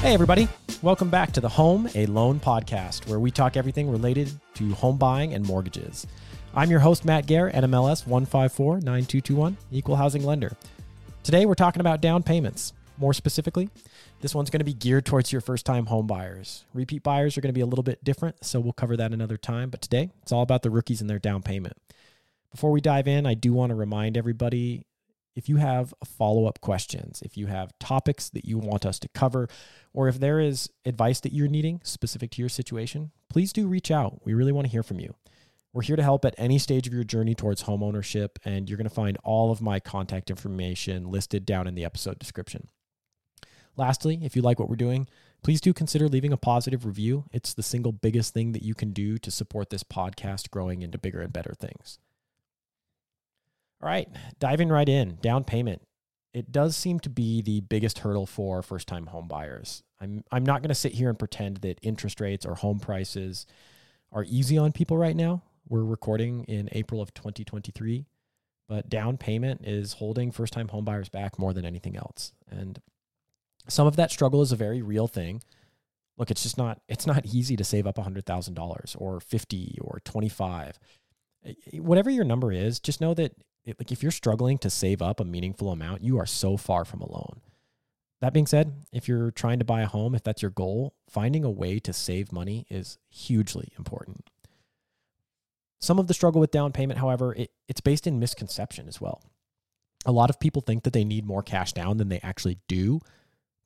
Hey, everybody. Welcome back to the Home a Loan podcast, where we talk everything related to home buying and mortgages. I'm your host, Matt Gehr, NMLS 1549221, Equal Housing Lender. Today, we're talking about down payments. More specifically, this one's going to be geared towards your first time home buyers. Repeat buyers are going to be a little bit different, so we'll cover that another time. But today, it's all about the rookies and their down payment. Before we dive in, I do want to remind everybody if you have follow up questions, if you have topics that you want us to cover, or if there is advice that you're needing specific to your situation, please do reach out. We really want to hear from you. We're here to help at any stage of your journey towards home ownership, and you're going to find all of my contact information listed down in the episode description. Lastly, if you like what we're doing, please do consider leaving a positive review. It's the single biggest thing that you can do to support this podcast growing into bigger and better things. All right, diving right in, down payment. It does seem to be the biggest hurdle for first time home buyers. I'm, I'm not going to sit here and pretend that interest rates or home prices are easy on people right now. We're recording in April of 2023, but down payment is holding first time home buyers back more than anything else. And some of that struggle is a very real thing. Look, it's just not it's not easy to save up $100,000 or 50 or 25. Eh, eh, whatever your number is, just know that it, like if you're struggling to save up a meaningful amount, you are so far from alone. That being said, if you're trying to buy a home, if that's your goal, finding a way to save money is hugely important. Some of the struggle with down payment, however, it, it's based in misconception as well. A lot of people think that they need more cash down than they actually do.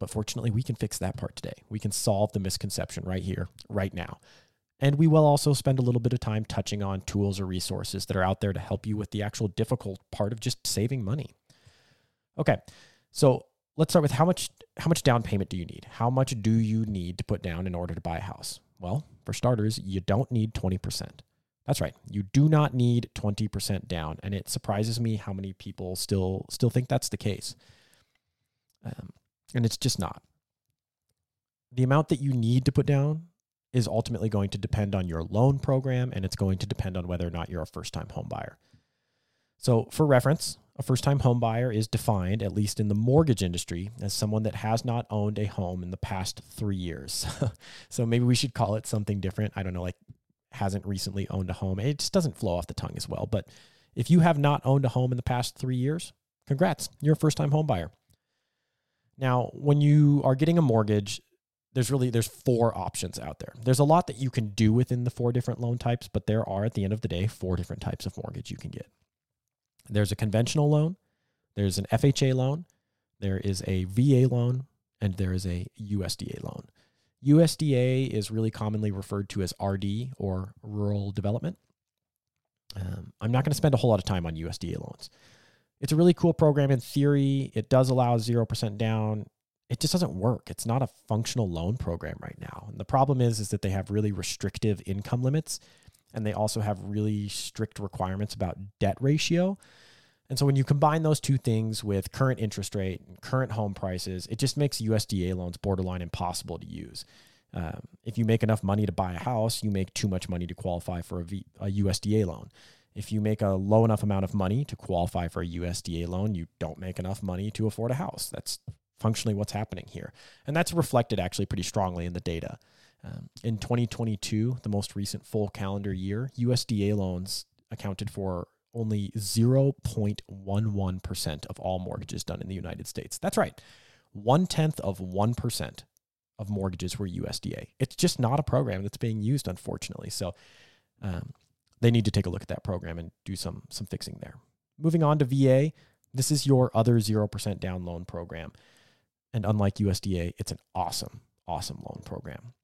But fortunately, we can fix that part today. We can solve the misconception right here, right now. And we will also spend a little bit of time touching on tools or resources that are out there to help you with the actual difficult part of just saving money. Okay. So let's start with how much how much down payment do you need? How much do you need to put down in order to buy a house? Well, for starters, you don't need 20%. That's right. You do not need 20% down, and it surprises me how many people still still think that's the case. Um, and it's just not. The amount that you need to put down is ultimately going to depend on your loan program and it's going to depend on whether or not you're a first time home buyer. So, for reference, a first time home buyer is defined, at least in the mortgage industry, as someone that has not owned a home in the past three years. so, maybe we should call it something different. I don't know, like hasn't recently owned a home. It just doesn't flow off the tongue as well. But if you have not owned a home in the past three years, congrats, you're a first time home buyer. Now, when you are getting a mortgage, there's really there's four options out there. There's a lot that you can do within the four different loan types, but there are at the end of the day four different types of mortgage you can get. There's a conventional loan, there's an FHA loan, there is a VA loan, and there is a USDA loan. USDA is really commonly referred to as RD or rural development. Um, I'm not going to spend a whole lot of time on USDA loans. It's a really cool program in theory. It does allow 0% down it just doesn't work. It's not a functional loan program right now. And the problem is is that they have really restrictive income limits and they also have really strict requirements about debt ratio. And so when you combine those two things with current interest rate and current home prices, it just makes USDA loans borderline impossible to use. Um, if you make enough money to buy a house, you make too much money to qualify for a, v, a USDA loan. If you make a low enough amount of money to qualify for a USDA loan, you don't make enough money to afford a house. That's functionally what's happening here. And that's reflected actually pretty strongly in the data. Um, in 2022, the most recent full calendar year, USDA loans accounted for only 0.11% of all mortgages done in the United States. That's right. One tenth of 1% of mortgages were USDA. It's just not a program that's being used, unfortunately. So um, they need to take a look at that program and do some, some fixing there. Moving on to VA, this is your other 0% down loan program. And unlike USDA, it's an awesome, awesome loan program.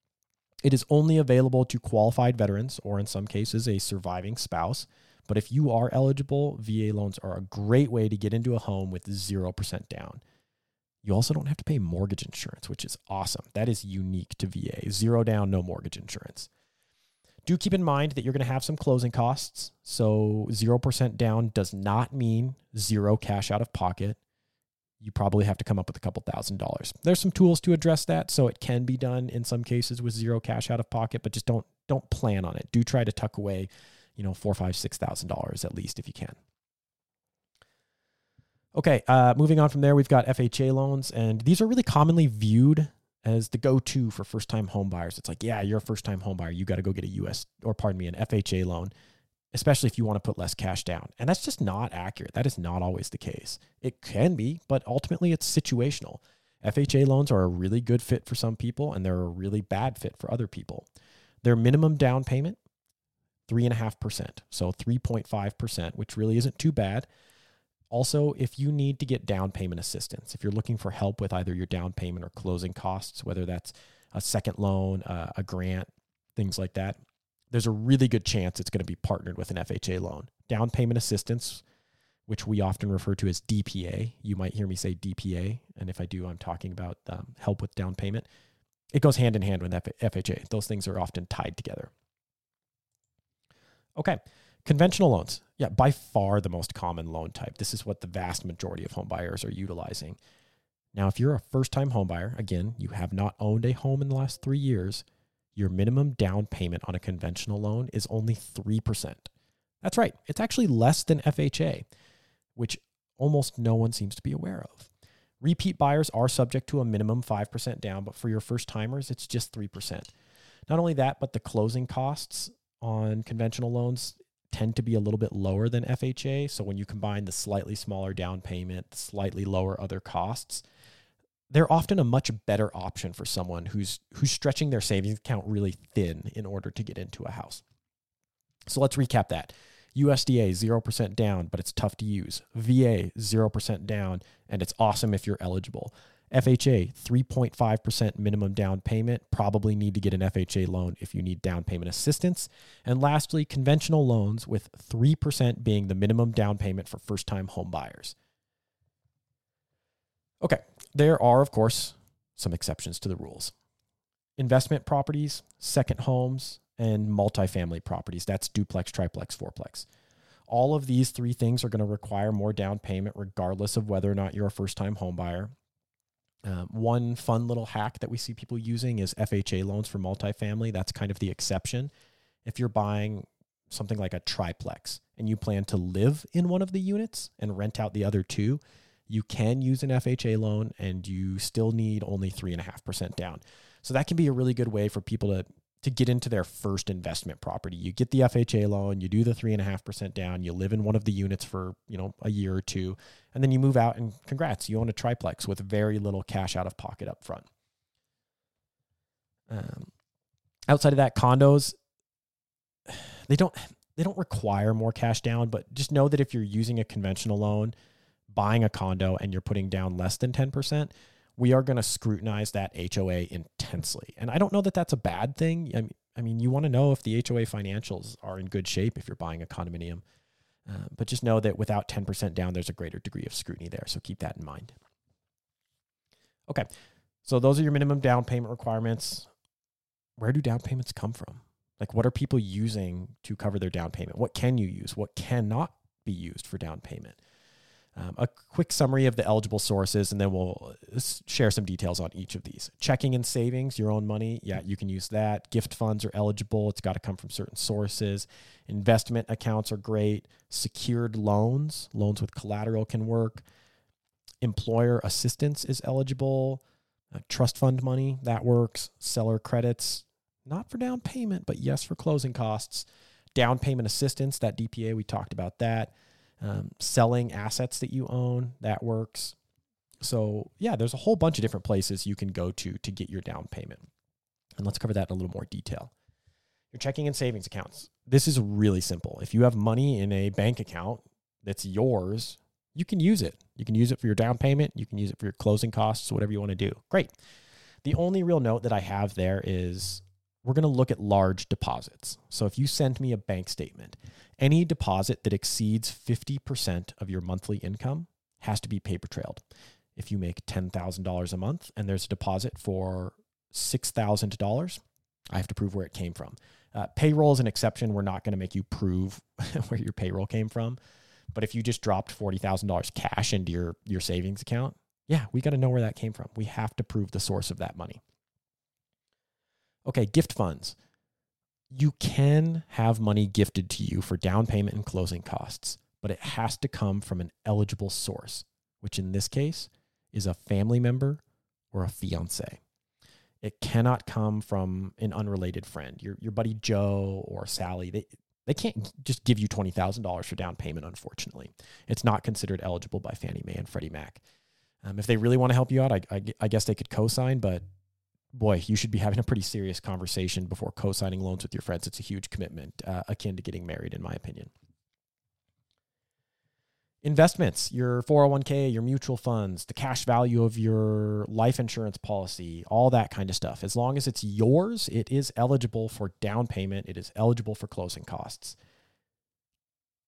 It is only available to qualified veterans or, in some cases, a surviving spouse. But if you are eligible, VA loans are a great way to get into a home with 0% down. You also don't have to pay mortgage insurance, which is awesome. That is unique to VA. Zero down, no mortgage insurance. Do keep in mind that you're going to have some closing costs. So 0% down does not mean zero cash out of pocket you probably have to come up with a couple thousand dollars. There's some tools to address that, so it can be done in some cases with zero cash out of pocket, but just don't don't plan on it. Do try to tuck away, you know, four, five, six thousand dollars at least if you can. Okay, uh, moving on from there, we've got FHA loans, and these are really commonly viewed as the go-to for first-time home buyers. It's like, yeah, you're a first-time home buyer. You got to go get a US or pardon me, an FHA loan, especially if you want to put less cash down. And that's just not accurate. That is not always the case. It can be, but ultimately it's situational. FHA loans are a really good fit for some people and they're a really bad fit for other people. Their minimum down payment, 3.5%. So 3.5%, which really isn't too bad. Also, if you need to get down payment assistance, if you're looking for help with either your down payment or closing costs, whether that's a second loan, uh, a grant, things like that, there's a really good chance it's going to be partnered with an FHA loan. Down payment assistance, which we often refer to as DPA. You might hear me say DPA, and if I do, I'm talking about um, help with down payment. It goes hand in hand with FHA. Those things are often tied together. Okay, conventional loans. Yeah, by far the most common loan type. This is what the vast majority of home buyers are utilizing. Now, if you're a first time home buyer, again, you have not owned a home in the last three years, your minimum down payment on a conventional loan is only 3%. That's right, it's actually less than FHA, which almost no one seems to be aware of. Repeat buyers are subject to a minimum 5% down, but for your first timers, it's just 3%. Not only that, but the closing costs on conventional loans tend to be a little bit lower than FHA. So when you combine the slightly smaller down payment, slightly lower other costs, they're often a much better option for someone who's who's stretching their savings account really thin in order to get into a house. So let's recap that. USDA 0% down, but it's tough to use. VA 0% down, and it's awesome if you're eligible. FHA 3.5% minimum down payment. Probably need to get an FHA loan if you need down payment assistance. And lastly, conventional loans with 3% being the minimum down payment for first time home buyers. Okay, there are, of course, some exceptions to the rules. Investment properties, second homes, and multifamily properties. That's duplex, triplex, fourplex. All of these three things are going to require more down payment, regardless of whether or not you're a first time home buyer. Um, one fun little hack that we see people using is FHA loans for multifamily. That's kind of the exception. If you're buying something like a triplex and you plan to live in one of the units and rent out the other two, you can use an FHA loan and you still need only 3.5% down. So that can be a really good way for people to to get into their first investment property. You get the FHA loan, you do the three and a half percent down, you live in one of the units for, you know, a year or two, and then you move out and congrats, you own a triplex with very little cash out of pocket up front. Um, outside of that, condos, they don't they don't require more cash down, but just know that if you're using a conventional loan, buying a condo and you're putting down less than 10%, we are going to scrutinize that HOA intensely. And I don't know that that's a bad thing. I mean, I mean you want to know if the HOA financials are in good shape if you're buying a condominium. Uh, but just know that without 10% down, there's a greater degree of scrutiny there. So keep that in mind. Okay. So those are your minimum down payment requirements. Where do down payments come from? Like, what are people using to cover their down payment? What can you use? What cannot be used for down payment? Um, a quick summary of the eligible sources, and then we'll uh, share some details on each of these. Checking and savings, your own money, yeah, you can use that. Gift funds are eligible, it's got to come from certain sources. Investment accounts are great. Secured loans, loans with collateral can work. Employer assistance is eligible. Uh, trust fund money, that works. Seller credits, not for down payment, but yes for closing costs. Down payment assistance, that DPA, we talked about that um, selling assets that you own that works. So yeah there's a whole bunch of different places you can go to to get your down payment. And let's cover that in a little more detail. Your checking and savings accounts. This is really simple. If you have money in a bank account that's yours you can use it. You can use it for your down payment. You can use it for your closing costs whatever you want to do. Great. The only real note that i have there is we're going to look at large deposits. So if you send me a bank statement any deposit that exceeds 50% of your monthly income has to be paper trailed. If you make $10,000 a month and there's a deposit for $6,000, I have to prove where it came from. Uh, payroll is an exception. We're not going to make you prove where your payroll came from. But if you just dropped $40,000 cash into your, your savings account, yeah, we got to know where that came from. We have to prove the source of that money. Okay, gift funds you can have money gifted to you for down payment and closing costs, but it has to come from an eligible source, which in this case is a family member or a fiance. It cannot come from an unrelated friend, your your buddy Joe or Sally. They they can't just give you twenty thousand dollars for down payment. Unfortunately, it's not considered eligible by Fannie Mae and Freddie Mac. Um, if they really want to help you out, I, I, I guess they could co-sign, but boy, you should be having a pretty serious conversation before co-signing loans with your friends. It's a huge commitment, uh, akin to getting married, in my opinion. Investments, your 401k, your mutual funds, the cash value of your life insurance policy, all that kind of stuff. As long as it's yours, it is eligible for down payment. It is eligible for closing costs.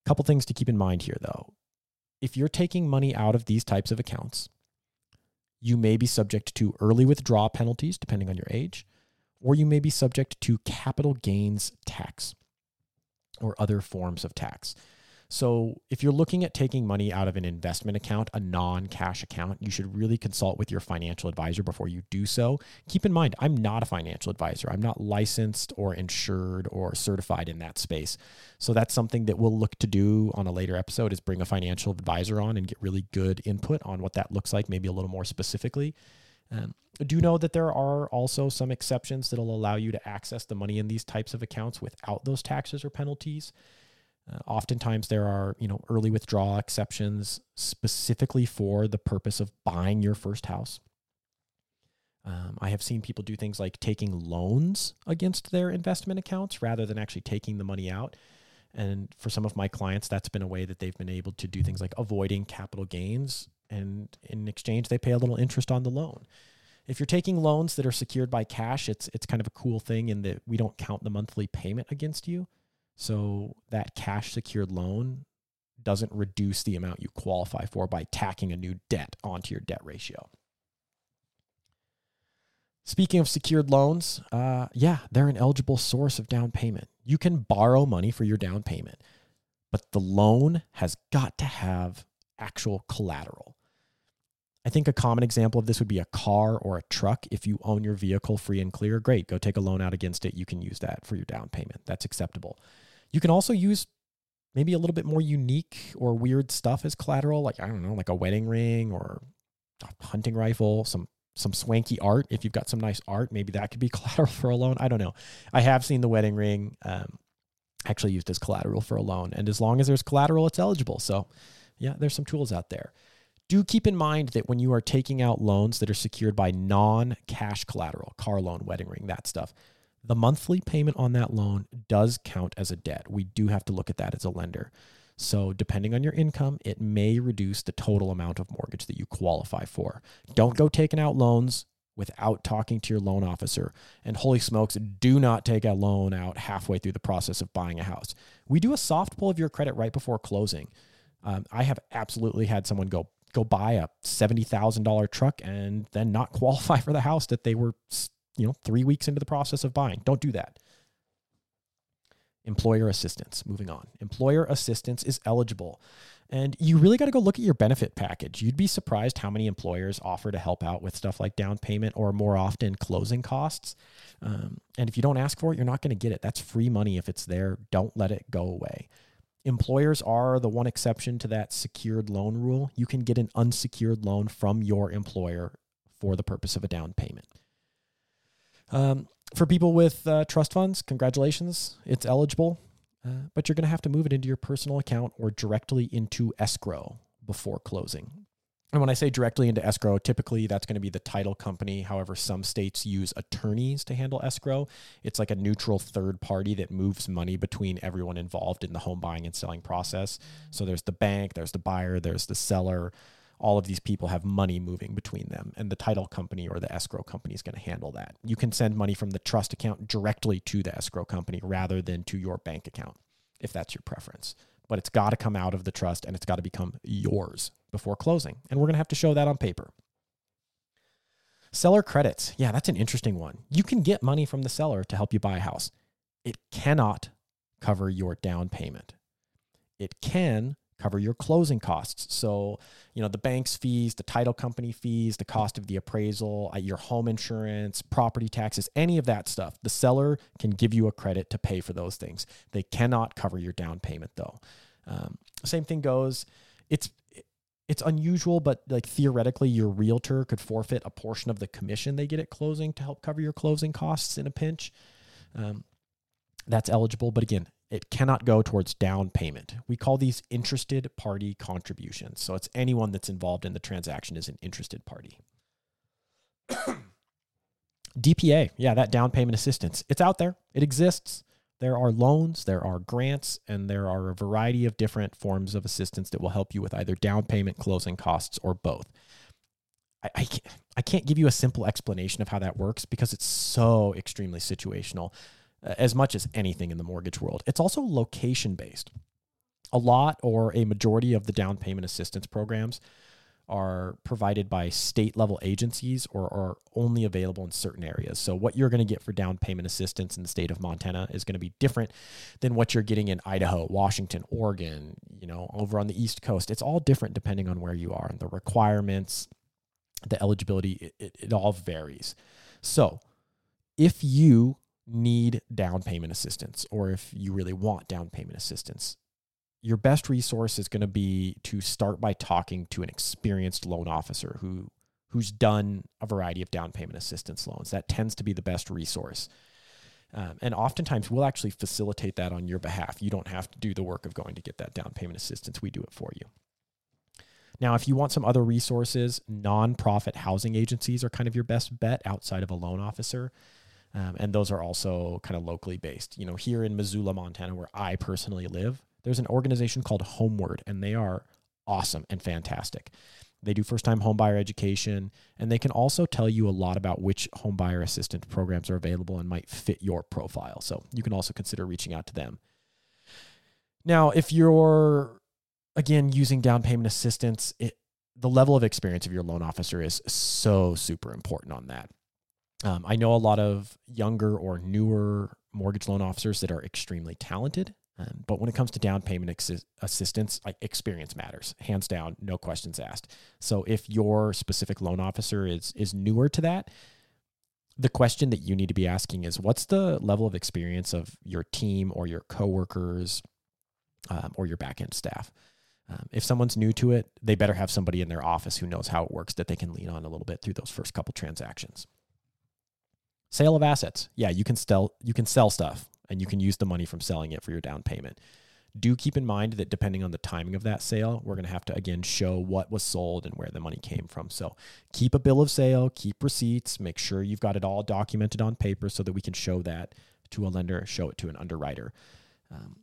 Couple things to keep in mind here, though. If you're taking money out of these types of accounts, you may be subject to early withdrawal penalties, depending on your age, or you may be subject to capital gains tax or other forms of tax. So, if you're looking at taking money out of an investment account, a non cash account, you should really consult with your financial advisor before you do so. Keep in mind, I'm not a financial advisor. I'm not licensed or insured or certified in that space. So, that's something that we'll look to do on a later episode is bring a financial advisor on and get really good input on what that looks like, maybe a little more specifically. Um, do know that there are also some exceptions that'll allow you to access the money in these types of accounts without those taxes or penalties. Uh, oftentimes, there are you know early withdrawal exceptions specifically for the purpose of buying your first house. Um, I have seen people do things like taking loans against their investment accounts rather than actually taking the money out. And for some of my clients, that's been a way that they've been able to do things like avoiding capital gains. And in exchange, they pay a little interest on the loan. If you're taking loans that are secured by cash, it's it's kind of a cool thing in that we don't count the monthly payment against you. So that cash secured loan doesn't reduce the amount you qualify for by tacking a new debt onto your debt ratio. Speaking of secured loans, uh, yeah, they're an eligible source of down payment. You can borrow money for your down payment, but the loan has got to have actual collateral. I think a common example of this would be a car or a truck. If you own your vehicle free and clear, great, go take a loan out against it. You can use that for your down payment. That's acceptable. You can also use maybe a little bit more unique or weird stuff as collateral, like I don't know, like a wedding ring or a hunting rifle, some some swanky art. If you've got some nice art, maybe that could be collateral for a loan. I don't know. I have seen the wedding ring um, actually used as collateral for a loan, and as long as there's collateral, it's eligible. So, yeah, there's some tools out there. Do keep in mind that when you are taking out loans that are secured by non-cash collateral, car loan, wedding ring, that stuff, the monthly payment on that loan does count as a debt. We do have to look at that as a lender. So, depending on your income, it may reduce the total amount of mortgage that you qualify for. Don't go taking out loans without talking to your loan officer. And holy smokes, do not take a loan out halfway through the process of buying a house. We do a soft pull of your credit right before closing. Um, I have absolutely had someone go go buy a seventy thousand dollar truck and then not qualify for the house that they were you know, three weeks into the process of buying. Don't do that. Employer assistance, moving on. Employer assistance is eligible. And you really got to go look at your benefit package. You'd be surprised how many employers offer to help out with stuff like down payment or more often closing costs. Um, and if you don't ask for it, you're not going to get it. That's free money if it's there. Don't let it go away. Employers are the one exception to that secured loan rule. You can get an unsecured loan from your employer for the purpose of a down payment. Um, for people with uh, trust funds, congratulations, it's eligible, uh, but you're going to have to move it into your personal account or directly into escrow before closing. And when I say directly into escrow, typically that's going to be the title company. However, some states use attorneys to handle escrow. It's like a neutral third party that moves money between everyone involved in the home buying and selling process. So there's the bank, there's the buyer, there's the seller all of these people have money moving between them and the title company or the escrow company is going to handle that. You can send money from the trust account directly to the escrow company rather than to your bank account if that's your preference. But it's got to come out of the trust and it's got to become yours before closing and we're going to have to show that on paper. Seller credits. Yeah that's an interesting one. You can get money from the seller to help you buy a house. It cannot cover your down payment. It can cover your closing costs. So, you know, the bank's fees, the title company fees, the cost of the appraisal, uh, your home insurance, property taxes, any of that stuff. The seller can give you a credit to pay for those things. They cannot cover your down payment though. Um, same thing goes. It's it's unusual, but like theoretically, your realtor could forfeit a portion of the commission they get at closing to help cover your closing costs in a pinch. Um, that's eligible, but again, it cannot go towards down payment. We call these interested party contributions. So it's anyone that's involved in the transaction is an interested party. DPA, yeah, that down payment assistance. It's out there. It exists. There are loans, there are grants, and there are a variety of different forms of assistance that will help you with either down payment, closing costs, or both. I, I, can't, can't give you a simple explanation of how that works because it's so extremely situational, Uh, as much as anything in the mortgage world. It's also location based. A lot or a majority of the down payment assistance programs are provided by state level agencies or are only available in certain areas. So, what you're going to get for down payment assistance in the state of Montana is going to be different than what you're getting in Idaho, Washington, Oregon, you know, over on the East Coast. It's all different depending on where you are and the requirements, the eligibility, it, it, it all varies. So, if you need down payment assistance or if you really want down payment assistance, your best resource is going to be to start by talking to an experienced loan officer who who's done a variety of down payment assistance loans. That tends to be the best resource. Um, and oftentimes we'll actually facilitate that on your behalf. You don't have to do the work of going to get that down payment assistance. We do it for you. Now, if you want some other resources, nonprofit housing agencies are kind of your best bet outside of a loan officer. Um, and those are also kind of locally based. You know, here in Missoula, Montana, where I personally live, there's an organization called Homeward, and they are awesome and fantastic. They do first time homebuyer education, and they can also tell you a lot about which homebuyer assistance programs are available and might fit your profile. So you can also consider reaching out to them. Now, if you're again using down payment assistance, it, the level of experience of your loan officer is so super important on that. Um, I know a lot of younger or newer mortgage loan officers that are extremely talented um, but when it comes to down payment ex- assistance, like experience matters, hands down, no questions asked. So if your specific loan officer is is newer to that, the question that you need to be asking is, what's the level of experience of your team or your coworkers um, or your backend staff? Um, if someone's new to it, they better have somebody in their office who knows how it works that they can lean on a little bit through those first couple transactions. Sale of assets, yeah, you can sell you can sell stuff and you can use the money from selling it for your down payment. Do keep in mind that depending on the timing of that sale, we're going to have to again show what was sold and where the money came from. So keep a bill of sale, keep receipts, make sure you've got it all documented on paper so that we can show that to a lender, show it to an underwriter. Um,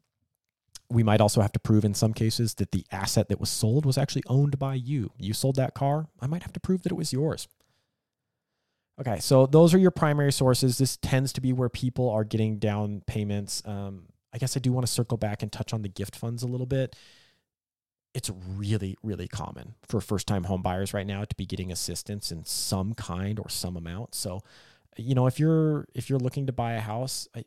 we might also have to prove in some cases that the asset that was sold was actually owned by you. You sold that car, I might have to prove that it was yours. Okay, so those are your primary sources. This tends to be where people are getting down payments. Um, I guess I do want to circle back and touch on the gift funds a little bit. It's really, really common for first time home buyers right now to be getting assistance in some kind or some amount. So, you know, if you're if you're looking to buy a house, I,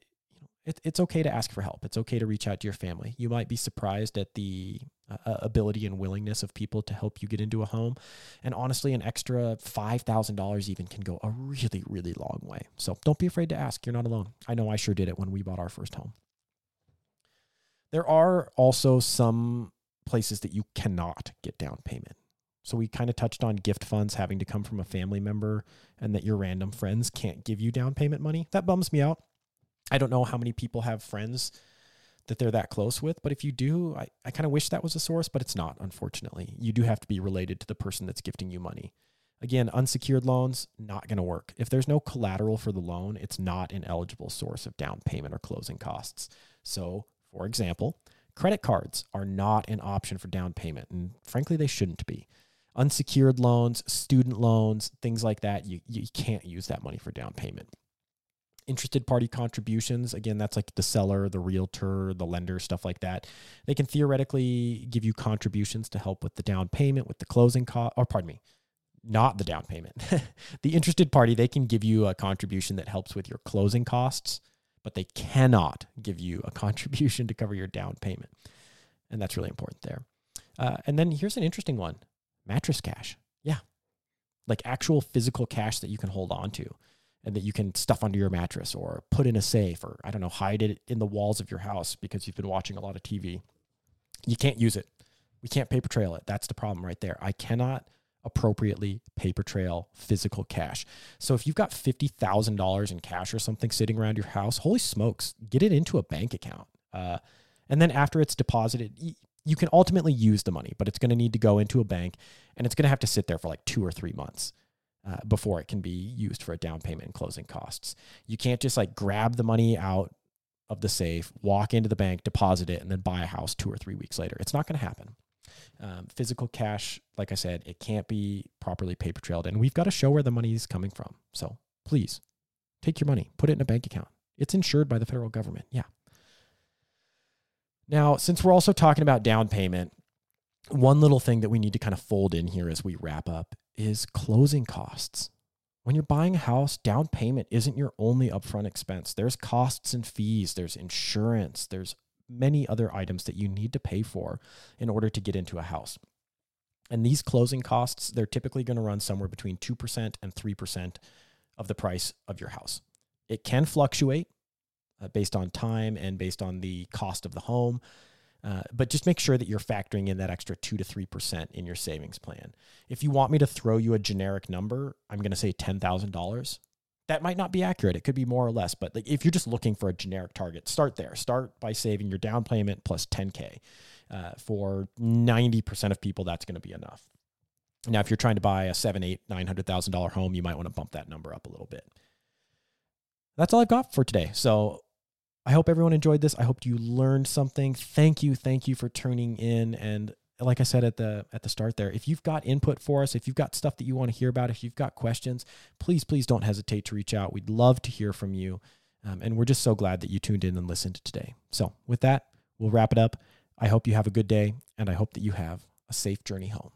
it, it's okay to ask for help. It's okay to reach out to your family. You might be surprised at the uh, ability and willingness of people to help you get into a home. And honestly, an extra $5,000 even can go a really, really long way. So don't be afraid to ask. You're not alone. I know I sure did it when we bought our first home. There are also some places that you cannot get down payment. So we kind of touched on gift funds having to come from a family member and that your random friends can't give you down payment money. That bums me out. I don't know how many people have friends that they're that close with. But if you do, I, I kind of wish that was a source, but it's not, unfortunately. You do have to be related to the person that's gifting you money. Again, unsecured loans, not going to work. If there's no collateral for the loan, it's not an eligible source of down payment or closing costs. So, for example, credit cards are not an option for down payment, and frankly, they shouldn't be. Unsecured loans, student loans, things like that, you, you can't use that money for down payment interested party contributions again that's like the seller the realtor the lender stuff like that. They can theoretically give you contributions to help with the down payment with the closing cost or pardon me not the down payment. The interested party they can give you a contribution that helps with your closing costs but they cannot give you a contribution to cover your down payment. And that's really important there. Uh, and then here's an interesting one. Mattress cash. Yeah. Like actual physical cash that you can hold on to and that you can stuff under your mattress or put in a safe or I don't know, hide it in the walls of your house because you've been watching a lot of TV. You can't use it. We can't paper trail it. That's the problem right there. I cannot appropriately paper trail physical cash. So if you've got $50,000 in cash or something sitting around your house, holy smokes, get it into a bank account. Uh, and then after it's deposited, you can ultimately use the money, but it's going to need to go into a bank and it's going to have to sit there for like two or three months. Uh, before it can be used for a down payment and closing costs. You can't just like grab the money out of the safe, walk into the bank, deposit it, and then buy a house two or three weeks later. It's not going to happen. Um, physical cash, like I said, it can't be properly paper trailed, and we've got to show where the money is coming from. So please take your money, put it in a bank account. It's insured by the federal government. Yeah. Now, since we're also talking about down payment, one little thing that we need to kind of fold in here as we wrap up is closing costs. When you're buying a house, down payment isn't your only upfront expense. There's costs and fees, there's insurance, there's many other items that you need to pay for in order to get into a house. And these closing costs, they're typically going to run somewhere between 2% and 3% of the price of your house. It can fluctuate uh, based on time and based on the cost of the home. Uh, but just make sure that you're factoring in that extra 2 to 3% in your savings plan. If you want me to throw you a generic number, I'm going to say $10,000. That might not be accurate. It could be more or less, but like if you're just looking for a generic target, start there. Start by saving your down payment plus 10K. Uh, for 90% of people, that's going to be enough. Now, if you're trying to buy a seven, eight, nine hundred thousand dollar home, you might want to bump that number up a little bit. That's all I've got for today. So I hope everyone enjoyed this. I hope you learned something. Thank you, thank you for tuning in. And like I said at the at the start there, if you've got input for us, if you've got stuff that you want to hear about, if you've got questions, please please don't hesitate to reach out. We'd love to hear from you. Um, and we're just so glad that you tuned in and listened today. So with that, we'll wrap it up. I hope you have a good day, and I hope that you have a safe journey home.